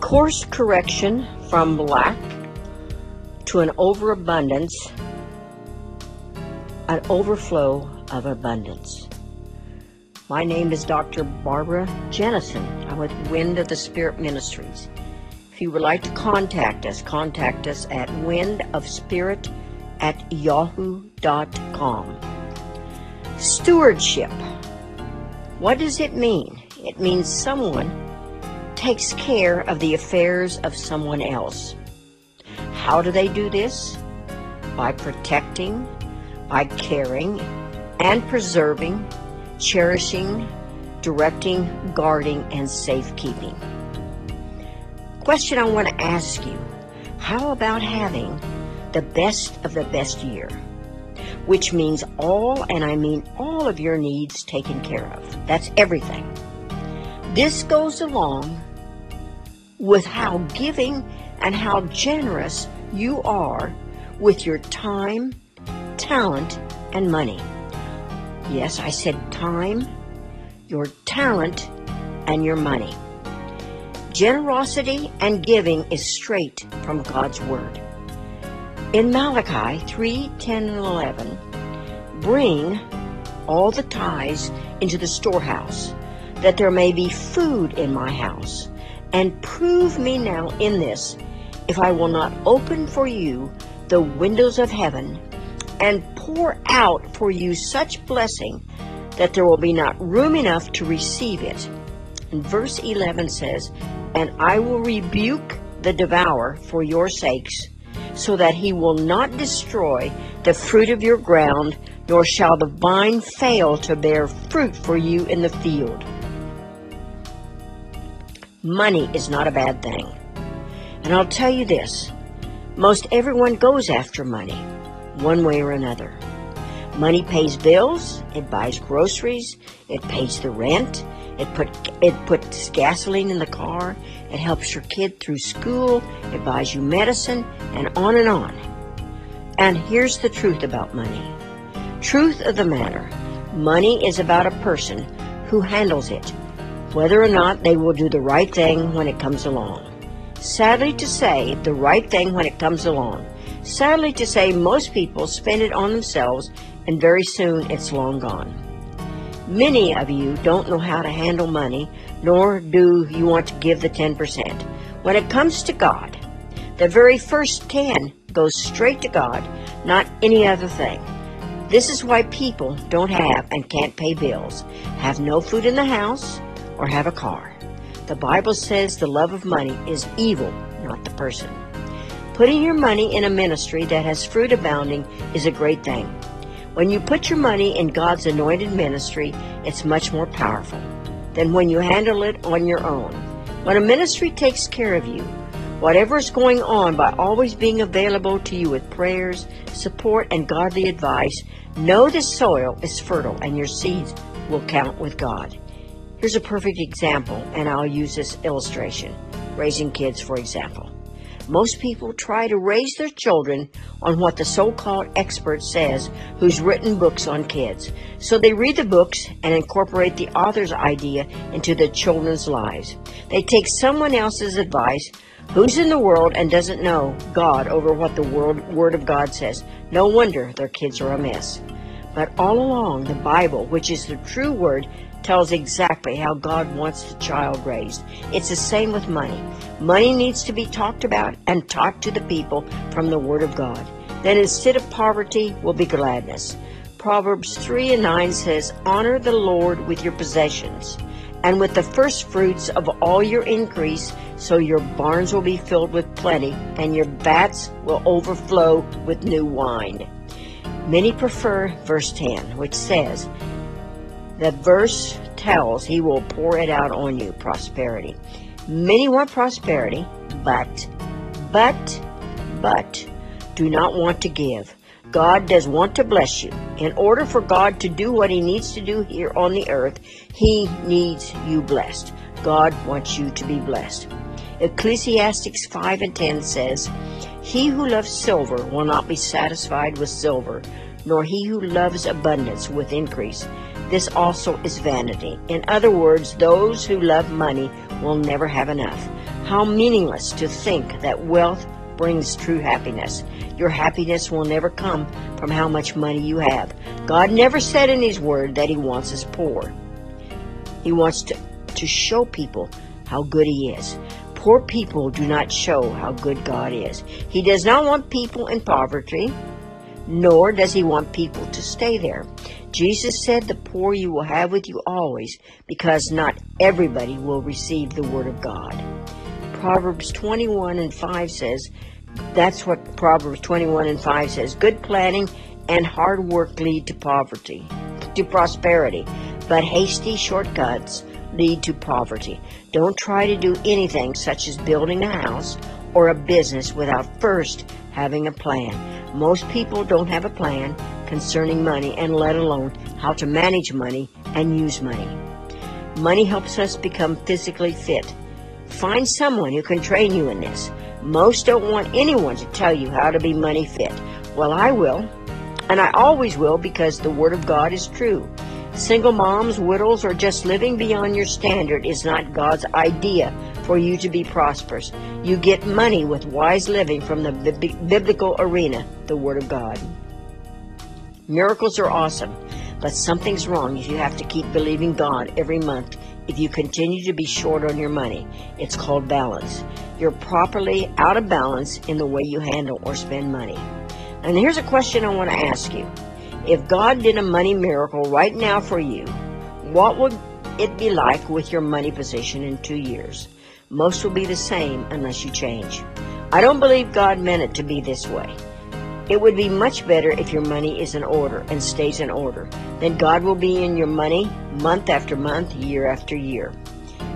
course correction from lack to an overabundance, an overflow of abundance. My name is Dr. Barbara Jennison. I'm with Wind of the Spirit Ministries. If you would like to contact us, contact us at windofspirit at yahoo.com. Stewardship. What does it mean? It means someone takes care of the affairs of someone else. How do they do this? By protecting, by caring, and preserving, cherishing, directing, guarding, and safekeeping. Question I want to ask you How about having the best of the best year? Which means all, and I mean all of your needs taken care of. That's everything. This goes along with how giving and how generous you are with your time, talent, and money. Yes, I said time, your talent, and your money. Generosity and giving is straight from God's Word. In Malachi 3 10 and 11, bring all the tithes into the storehouse, that there may be food in my house and prove me now in this, if I will not open for you the windows of heaven and pour out for you such blessing that there will be not room enough to receive it. And verse 11 says, And I will rebuke the devourer for your sakes, so that he will not destroy the fruit of your ground, nor shall the vine fail to bear fruit for you in the field. Money is not a bad thing. And I'll tell you this most everyone goes after money, one way or another. Money pays bills, it buys groceries, it pays the rent, it put it puts gasoline in the car, it helps your kid through school, it buys you medicine, and on and on. And here's the truth about money. Truth of the matter, money is about a person who handles it whether or not they will do the right thing when it comes along. Sadly to say, the right thing when it comes along. Sadly to say, most people spend it on themselves and very soon it's long gone. Many of you don't know how to handle money, nor do you want to give the 10%. When it comes to God, the very first 10 goes straight to God, not any other thing. This is why people don't have and can't pay bills, have no food in the house, or have a car. The Bible says the love of money is evil, not the person. Putting your money in a ministry that has fruit abounding is a great thing. When you put your money in God's anointed ministry, it's much more powerful than when you handle it on your own. When a ministry takes care of you, whatever is going on by always being available to you with prayers, support, and godly advice, know the soil is fertile and your seeds will count with God. Here's a perfect example, and I'll use this illustration. Raising kids, for example. Most people try to raise their children on what the so called expert says who's written books on kids. So they read the books and incorporate the author's idea into their children's lives. They take someone else's advice who's in the world and doesn't know God over what the world, Word of God says. No wonder their kids are a mess. But all along, the Bible, which is the true Word, tells exactly how God wants the child raised. It's the same with money. Money needs to be talked about and taught to the people from the Word of God. Then instead of poverty will be gladness. Proverbs 3 and 9 says, Honor the Lord with your possessions and with the first fruits of all your increase, so your barns will be filled with plenty and your vats will overflow with new wine. Many prefer verse 10, which says, the verse tells he will pour it out on you, prosperity. Many want prosperity, but, but, but do not want to give. God does want to bless you. In order for God to do what he needs to do here on the earth, he needs you blessed. God wants you to be blessed. Ecclesiastics 5 and 10 says, He who loves silver will not be satisfied with silver, nor he who loves abundance with increase. This also is vanity. In other words, those who love money will never have enough. How meaningless to think that wealth brings true happiness. Your happiness will never come from how much money you have. God never said in His Word that He wants us poor. He wants to, to show people how good He is. Poor people do not show how good God is. He does not want people in poverty, nor does He want people to stay there. Jesus said, The poor you will have with you always, because not everybody will receive the Word of God. Proverbs 21 and 5 says, that's what Proverbs 21 and 5 says. Good planning and hard work lead to poverty, to prosperity, but hasty shortcuts lead to poverty. Don't try to do anything such as building a house or a business without first having a plan. Most people don't have a plan concerning money and let alone how to manage money and use money. Money helps us become physically fit. Find someone who can train you in this. Most don't want anyone to tell you how to be money fit. Well, I will. And I always will because the Word of God is true. Single moms, widows, or just living beyond your standard is not God's idea for you to be prosperous. You get money with wise living from the biblical arena, the Word of God. Miracles are awesome, but something's wrong if you have to keep believing God every month if you continue to be short on your money. It's called balance. You're properly out of balance in the way you handle or spend money. And here's a question I want to ask you. If God did a money miracle right now for you, what would it be like with your money position in two years? Most will be the same unless you change. I don't believe God meant it to be this way. It would be much better if your money is in order and stays in order. Then God will be in your money month after month, year after year.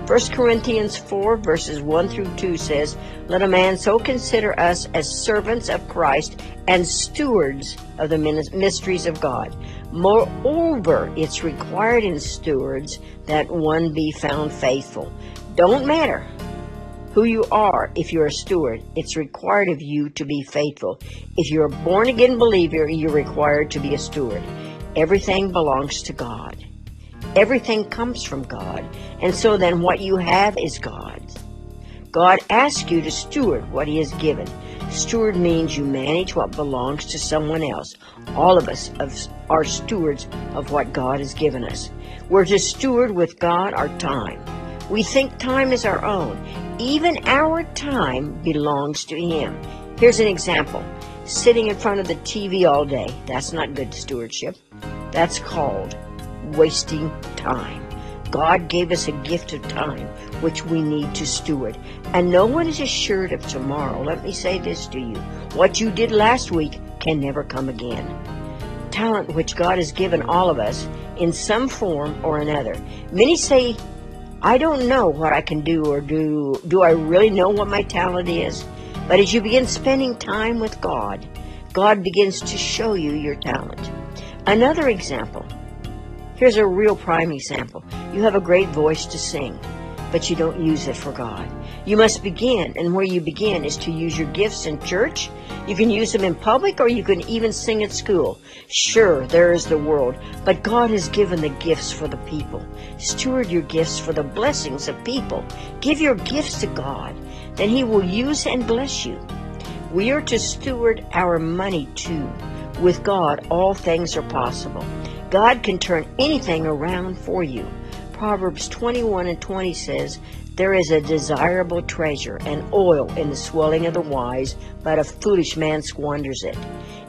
1 Corinthians 4 verses 1 through 2 says, Let a man so consider us as servants of Christ and stewards of the mysteries of God. Moreover, it's required in stewards that one be found faithful. Don't matter who you are if you're a steward. It's required of you to be faithful. If you're a born again believer, you're required to be a steward. Everything belongs to God. Everything comes from God. And so then what you have is God's. God asks you to steward what He has given. Steward means you manage what belongs to someone else. All of us are stewards of what God has given us. We're to steward with God our time. We think time is our own. Even our time belongs to Him. Here's an example sitting in front of the TV all day. That's not good stewardship. That's called wasting time. God gave us a gift of time, which we need to steward. And no one is assured of tomorrow. Let me say this to you what you did last week can never come again. Talent which God has given all of us in some form or another. Many say I don't know what I can do or do. Do I really know what my talent is? But as you begin spending time with God, God begins to show you your talent. Another example. Here's a real prime example. You have a great voice to sing, but you don't use it for God. You must begin, and where you begin is to use your gifts in church. You can use them in public, or you can even sing at school. Sure, there is the world, but God has given the gifts for the people. Steward your gifts for the blessings of people. Give your gifts to God, then He will use and bless you. We are to steward our money too. With God, all things are possible. God can turn anything around for you. Proverbs 21 and 20 says, there is a desirable treasure and oil in the swelling of the wise, but a foolish man squanders it.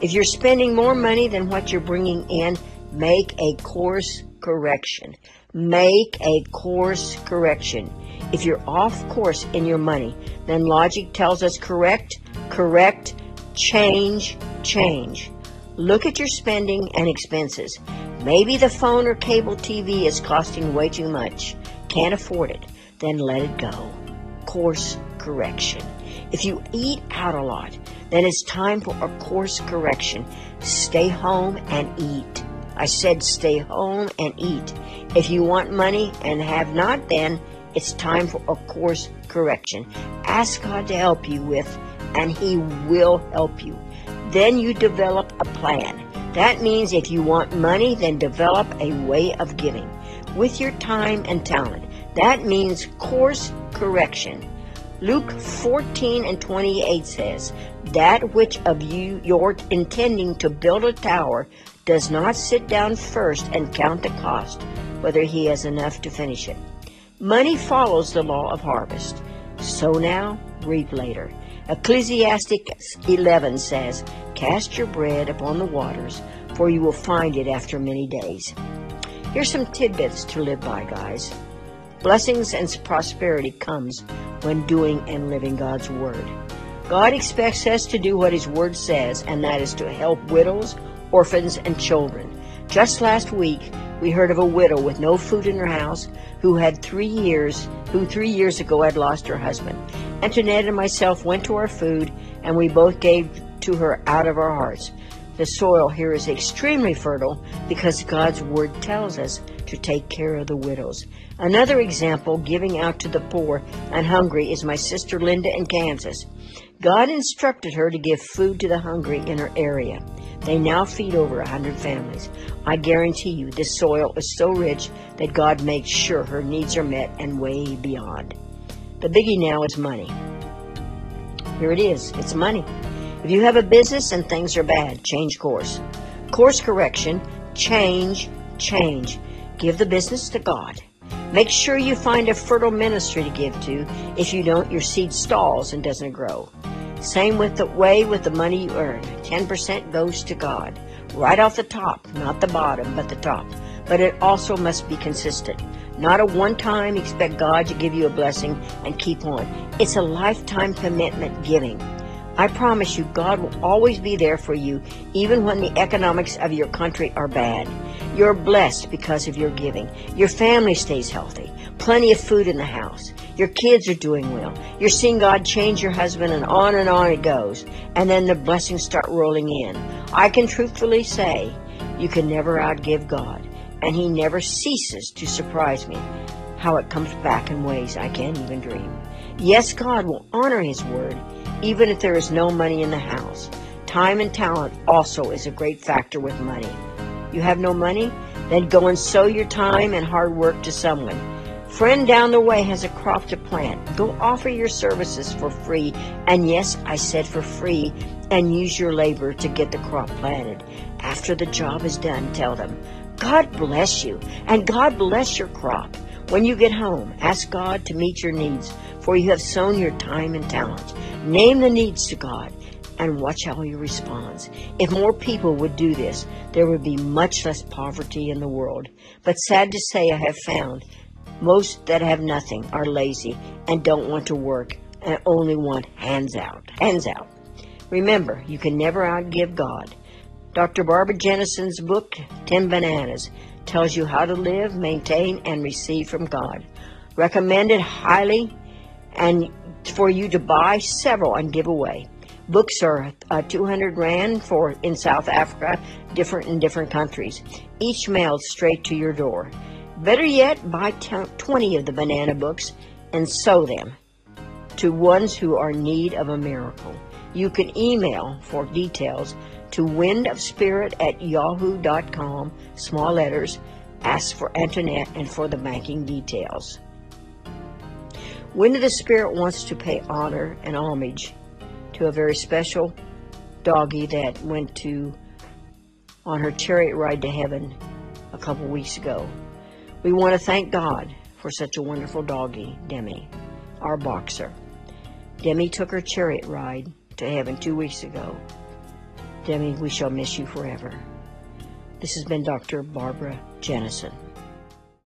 If you're spending more money than what you're bringing in, make a course correction. Make a course correction. If you're off course in your money, then logic tells us correct, correct, change, change. Look at your spending and expenses. Maybe the phone or cable TV is costing way too much. Can't afford it then let it go. Course correction. If you eat out a lot, then it's time for a course correction. Stay home and eat. I said stay home and eat. If you want money and have not, then it's time for a course correction. Ask God to help you with, and He will help you. Then you develop a plan. That means if you want money, then develop a way of giving with your time and talent. That means course correction. Luke 14 and 28 says, That which of you you're intending to build a tower does not sit down first and count the cost, whether he has enough to finish it. Money follows the law of harvest. Sow now, reap later. Ecclesiastes 11 says, Cast your bread upon the waters, for you will find it after many days. Here's some tidbits to live by, guys. Blessings and prosperity comes when doing and living God's Word. God expects us to do what His Word says, and that is to help widows, orphans, and children. Just last week, we heard of a widow with no food in her house who had three years, who three years ago had lost her husband. Antoinette and myself went to our food, and we both gave to her out of our hearts. The soil here is extremely fertile because God's Word tells us to take care of the widows. Another example, giving out to the poor and hungry, is my sister Linda in Kansas. God instructed her to give food to the hungry in her area. They now feed over a hundred families. I guarantee you this soil is so rich that God makes sure her needs are met and way beyond. The biggie now is money. Here it is. It's money. If you have a business and things are bad, change course. Course correction, change, change. Give the business to God. Make sure you find a fertile ministry to give to. If you don't, your seed stalls and doesn't grow. Same with the way with the money you earn. 10% goes to God. Right off the top, not the bottom, but the top. But it also must be consistent. Not a one time expect God to give you a blessing and keep on. It's a lifetime commitment giving. I promise you, God will always be there for you, even when the economics of your country are bad. You're blessed because of your giving. Your family stays healthy. Plenty of food in the house. Your kids are doing well. You're seeing God change your husband, and on and on it goes. And then the blessings start rolling in. I can truthfully say, you can never outgive God, and He never ceases to surprise me how it comes back in ways I can't even dream. Yes, God will honor His word even if there is no money in the house. Time and talent also is a great factor with money. You have no money? Then go and sow your time and hard work to someone. Friend down the way has a crop to plant. Go offer your services for free. And yes, I said for free. And use your labor to get the crop planted. After the job is done, tell them, God bless you and God bless your crop. When you get home, ask God to meet your needs, for you have sown your time and talent. Name the needs to God and watch how He responds. If more people would do this, there would be much less poverty in the world. But sad to say, I have found most that have nothing are lazy and don't want to work and only want hands out. Hands out. Remember, you can never outgive God. Dr. Barbara Jennison's book, 10 Bananas, tells you how to live, maintain, and receive from God. Recommended highly and for you to buy several and give away. Books are uh, 200 rand for in South Africa, different in different countries. Each mailed straight to your door. Better yet, buy t- 20 of the banana books and sow them to ones who are in need of a miracle. You can email for details to windofspirit at yahoo.com, small letters, ask for Antoinette and for the banking details. Wind of the Spirit wants to pay honor and homage to a very special doggie that went to on her chariot ride to heaven a couple weeks ago. We want to thank God for such a wonderful doggie, Demi, our boxer. Demi took her chariot ride to heaven two weeks ago. Demi, we shall miss you forever. This has been Dr. Barbara Jennison.